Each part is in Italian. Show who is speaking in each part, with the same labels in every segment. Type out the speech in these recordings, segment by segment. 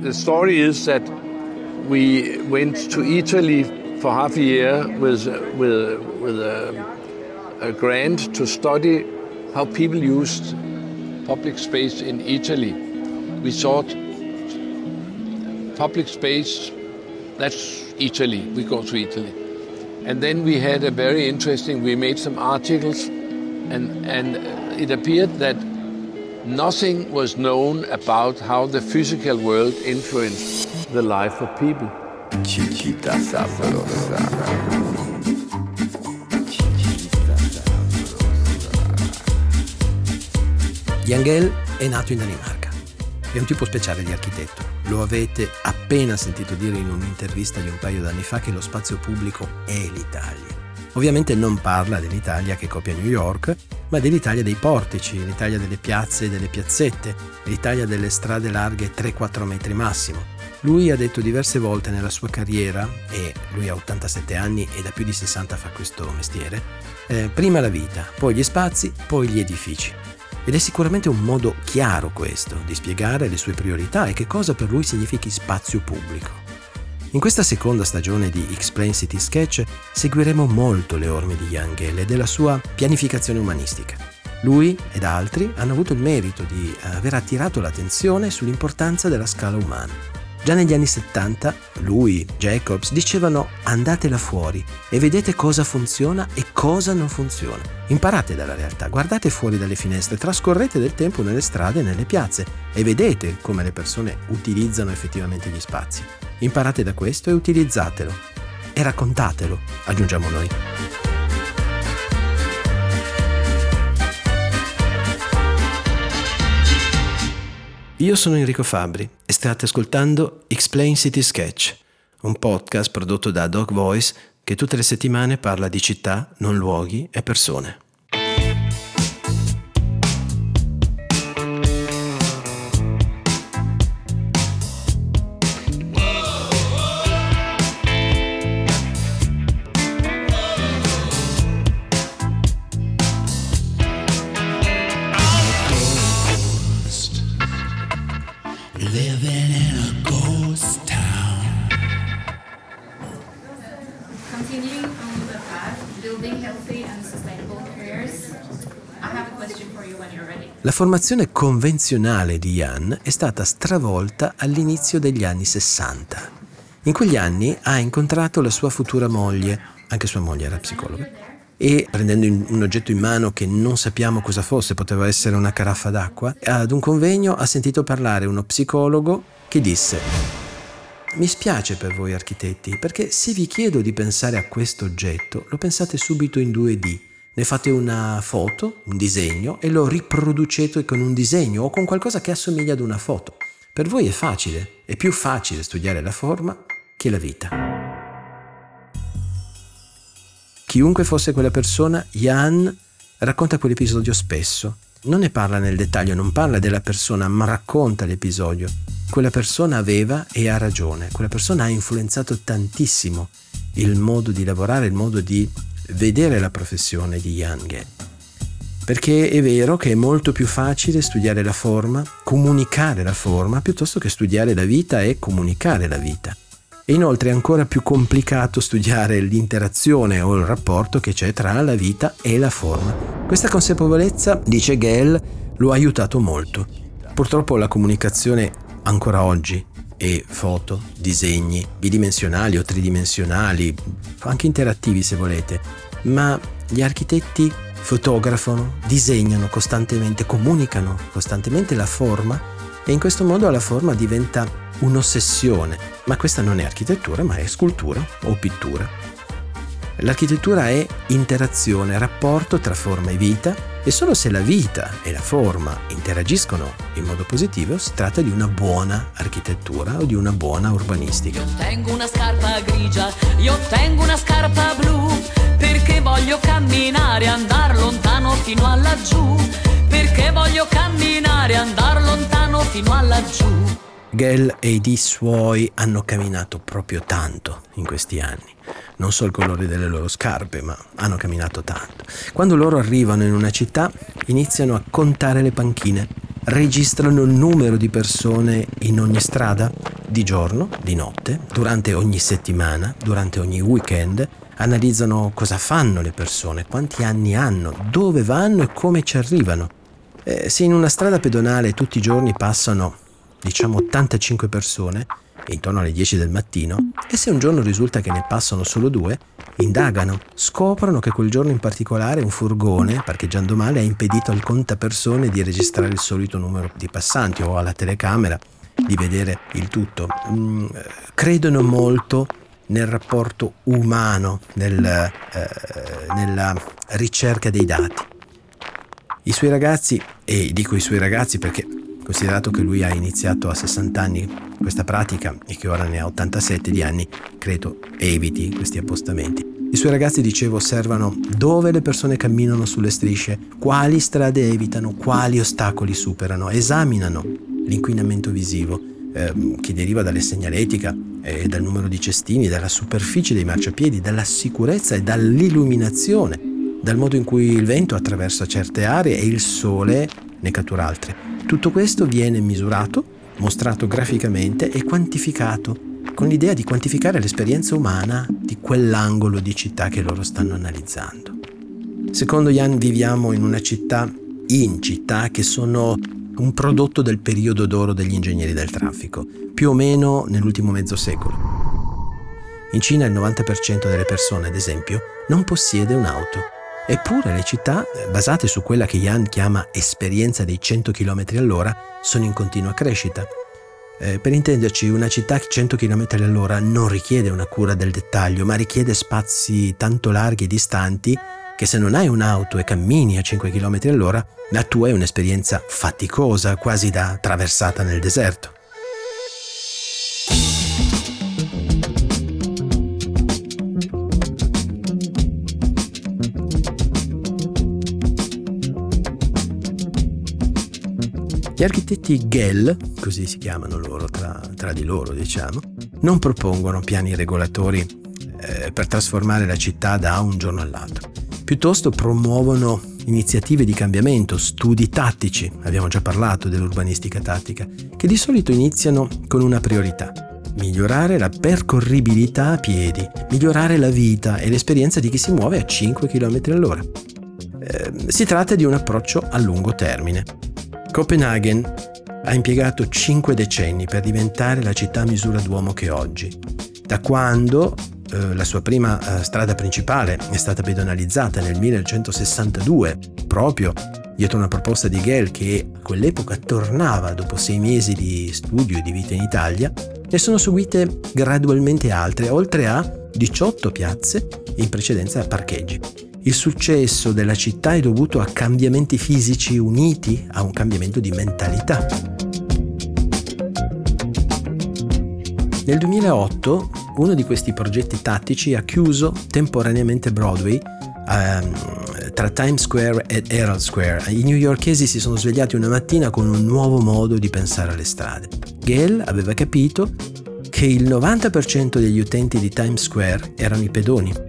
Speaker 1: The story is that we went to Italy for half a year with, with, with a, a grant to study how people used public space in Italy. We thought public space, that's Italy, we go to Italy. And then we had a very interesting, we made some articles and, and it appeared that nothing was known about how the physical world influenced the life of people.
Speaker 2: Chichita sabrosa.
Speaker 3: Yangel è nato in Danimarca. È un tipo speciale di architetto. Lo avete appena sentito dire in un'intervista di un paio d'anni fa che lo spazio pubblico è l'Italia. Ovviamente non parla dell'Italia che copia New York, ma dell'Italia dei portici, l'Italia delle piazze e delle piazzette, l'Italia delle strade larghe 3-4 metri massimo. Lui ha detto diverse volte nella sua carriera, e lui ha 87 anni e da più di 60 fa questo mestiere, eh, prima la vita, poi gli spazi, poi gli edifici. Ed è sicuramente un modo chiaro questo di spiegare le sue priorità e che cosa per lui significhi spazio pubblico. In questa seconda stagione di Explain City Sketch seguiremo molto le orme di Yangel e della sua pianificazione umanistica. Lui ed altri hanno avuto il merito di aver attirato l'attenzione sull'importanza della scala umana Già negli anni 70 lui, Jacobs, dicevano andate là fuori e vedete cosa funziona e cosa non funziona. Imparate dalla realtà, guardate fuori dalle finestre, trascorrete del tempo nelle strade e nelle piazze e vedete come le persone utilizzano effettivamente gli spazi. Imparate da questo e utilizzatelo. E raccontatelo, aggiungiamo noi. Io sono Enrico Fabri e state ascoltando Explain City Sketch, un podcast prodotto da Dog Voice che tutte le settimane parla di città, non luoghi e persone. La formazione convenzionale di Jan è stata stravolta all'inizio degli anni 60. In quegli anni ha incontrato la sua futura moglie, anche sua moglie era psicologa, e prendendo un oggetto in mano che non sappiamo cosa fosse, poteva essere una caraffa d'acqua, ad un convegno ha sentito parlare uno psicologo che disse mi spiace per voi architetti, perché se vi chiedo di pensare a questo oggetto, lo pensate subito in 2D ne fate una foto, un disegno e lo riproducete con un disegno o con qualcosa che assomiglia ad una foto. Per voi è facile, è più facile studiare la forma che la vita. Chiunque fosse quella persona, Jan racconta quell'episodio spesso. Non ne parla nel dettaglio, non parla della persona, ma racconta l'episodio. Quella persona aveva e ha ragione, quella persona ha influenzato tantissimo il modo di lavorare, il modo di vedere la professione di Yang. Perché è vero che è molto più facile studiare la forma, comunicare la forma, piuttosto che studiare la vita e comunicare la vita. E inoltre è ancora più complicato studiare l'interazione o il rapporto che c'è tra la vita e la forma. Questa consapevolezza, dice Gell, lo ha aiutato molto. Purtroppo la comunicazione ancora oggi e foto, disegni bidimensionali o tridimensionali, anche interattivi se volete, ma gli architetti fotografano, disegnano costantemente, comunicano costantemente la forma e in questo modo la forma diventa un'ossessione, ma questa non è architettura, ma è scultura o pittura. L'architettura è interazione, rapporto tra forma e vita e solo se la vita e la forma interagiscono in modo positivo si tratta di una buona architettura o di una buona urbanistica. Io tengo una scarpa grigia, io tengo una scarpa blu, perché voglio camminare, andare lontano fino a laggiù, perché voglio camminare, andare lontano fino a laggiù. Gell e i suoi hanno camminato proprio tanto in questi anni. Non so il colore delle loro scarpe, ma hanno camminato tanto. Quando loro arrivano in una città, iniziano a contare le panchine. registrano il numero di persone in ogni strada, di giorno, di notte, durante ogni settimana, durante ogni weekend, analizzano cosa fanno le persone, quanti anni hanno, dove vanno e come ci arrivano. Eh, se in una strada pedonale tutti i giorni passano, diciamo, 85 persone, intorno alle 10 del mattino, e se un giorno risulta che ne passano solo due, indagano, scoprono che quel giorno in particolare un furgone, parcheggiando male, ha impedito al contapersone di registrare il solito numero di passanti o alla telecamera di vedere il tutto. Mm, credono molto nel rapporto umano, nel, eh, nella ricerca dei dati. I suoi ragazzi, e dico i suoi ragazzi perché considerato che lui ha iniziato a 60 anni questa pratica e che ora ne ha 87 di anni, credo eviti questi appostamenti. I suoi ragazzi, dicevo, osservano dove le persone camminano sulle strisce, quali strade evitano, quali ostacoli superano, esaminano l'inquinamento visivo eh, che deriva dalle segnaletica e dal numero di cestini, dalla superficie dei marciapiedi, dalla sicurezza e dall'illuminazione, dal modo in cui il vento attraversa certe aree e il sole ne cattura altre. Tutto questo viene misurato, mostrato graficamente e quantificato, con l'idea di quantificare l'esperienza umana di quell'angolo di città che loro stanno analizzando. Secondo Jan viviamo in una città, in città che sono un prodotto del periodo d'oro degli ingegneri del traffico, più o meno nell'ultimo mezzo secolo. In Cina il 90% delle persone, ad esempio, non possiede un'auto Eppure le città, basate su quella che Jan chiama esperienza dei 100 km all'ora, sono in continua crescita. Eh, per intenderci, una città a 100 km all'ora non richiede una cura del dettaglio, ma richiede spazi tanto larghi e distanti che se non hai un'auto e cammini a 5 km all'ora, la tua è un'esperienza faticosa, quasi da traversata nel deserto. Gli architetti Gell, così si chiamano loro tra, tra di loro, diciamo, non propongono piani regolatori eh, per trasformare la città da un giorno all'altro. Piuttosto promuovono iniziative di cambiamento, studi tattici, abbiamo già parlato dell'urbanistica tattica, che di solito iniziano con una priorità, migliorare la percorribilità a piedi, migliorare la vita e l'esperienza di chi si muove a 5 km all'ora. Eh, si tratta di un approccio a lungo termine, Copenaghen ha impiegato cinque decenni per diventare la città a misura d'uomo che è oggi. Da quando eh, la sua prima eh, strada principale è stata pedonalizzata nel 1962, proprio dietro una proposta di Gell che a quell'epoca tornava dopo sei mesi di studio e di vita in Italia, ne sono seguite gradualmente altre, oltre a 18 piazze e in precedenza parcheggi. Il successo della città è dovuto a cambiamenti fisici uniti a un cambiamento di mentalità. Nel 2008 uno di questi progetti tattici ha chiuso temporaneamente Broadway um, tra Times Square ed Herald Square. I newyorkesi si sono svegliati una mattina con un nuovo modo di pensare alle strade. Gale aveva capito che il 90% degli utenti di Times Square erano i pedoni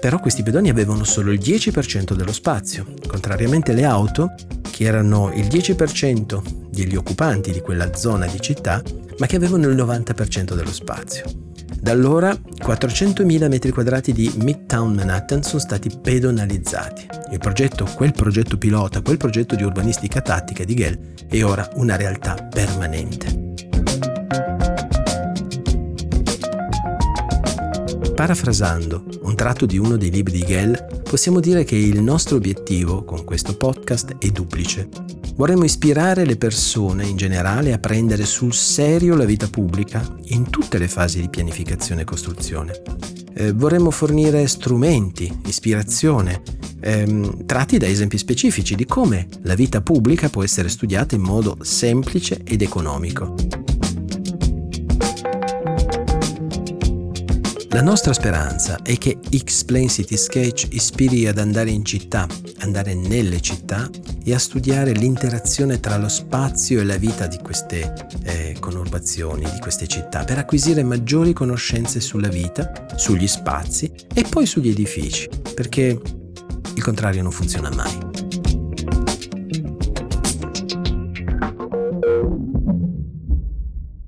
Speaker 3: però questi pedoni avevano solo il 10% dello spazio, contrariamente alle auto, che erano il 10% degli occupanti di quella zona di città, ma che avevano il 90% dello spazio. Da allora 400.000 m2 di Midtown Manhattan sono stati pedonalizzati. Il progetto, quel progetto pilota, quel progetto di urbanistica tattica di Gell è ora una realtà permanente. Parafrasando un tratto di uno dei libri di Gell, possiamo dire che il nostro obiettivo con questo podcast è duplice. Vorremmo ispirare le persone in generale a prendere sul serio la vita pubblica in tutte le fasi di pianificazione e costruzione. Eh, vorremmo fornire strumenti, ispirazione, ehm, tratti da esempi specifici di come la vita pubblica può essere studiata in modo semplice ed economico. La nostra speranza è che Explain City Sketch ispiri ad andare in città, andare nelle città e a studiare l'interazione tra lo spazio e la vita di queste eh, conurbazioni, di queste città, per acquisire maggiori conoscenze sulla vita, sugli spazi e poi sugli edifici, perché il contrario non funziona mai.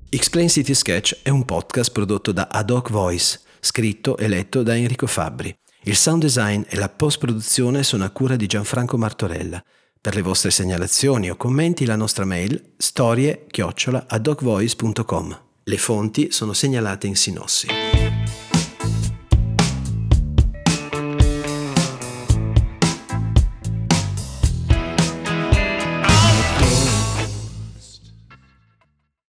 Speaker 3: Explain City Sketch è un podcast prodotto da Ad Hoc Voice, scritto e letto da Enrico Fabbri. Il sound design e la post-produzione sono a cura di Gianfranco Martorella. Per le vostre segnalazioni o commenti la nostra mail storie-adocvoice.com. Le fonti sono segnalate in sinossi.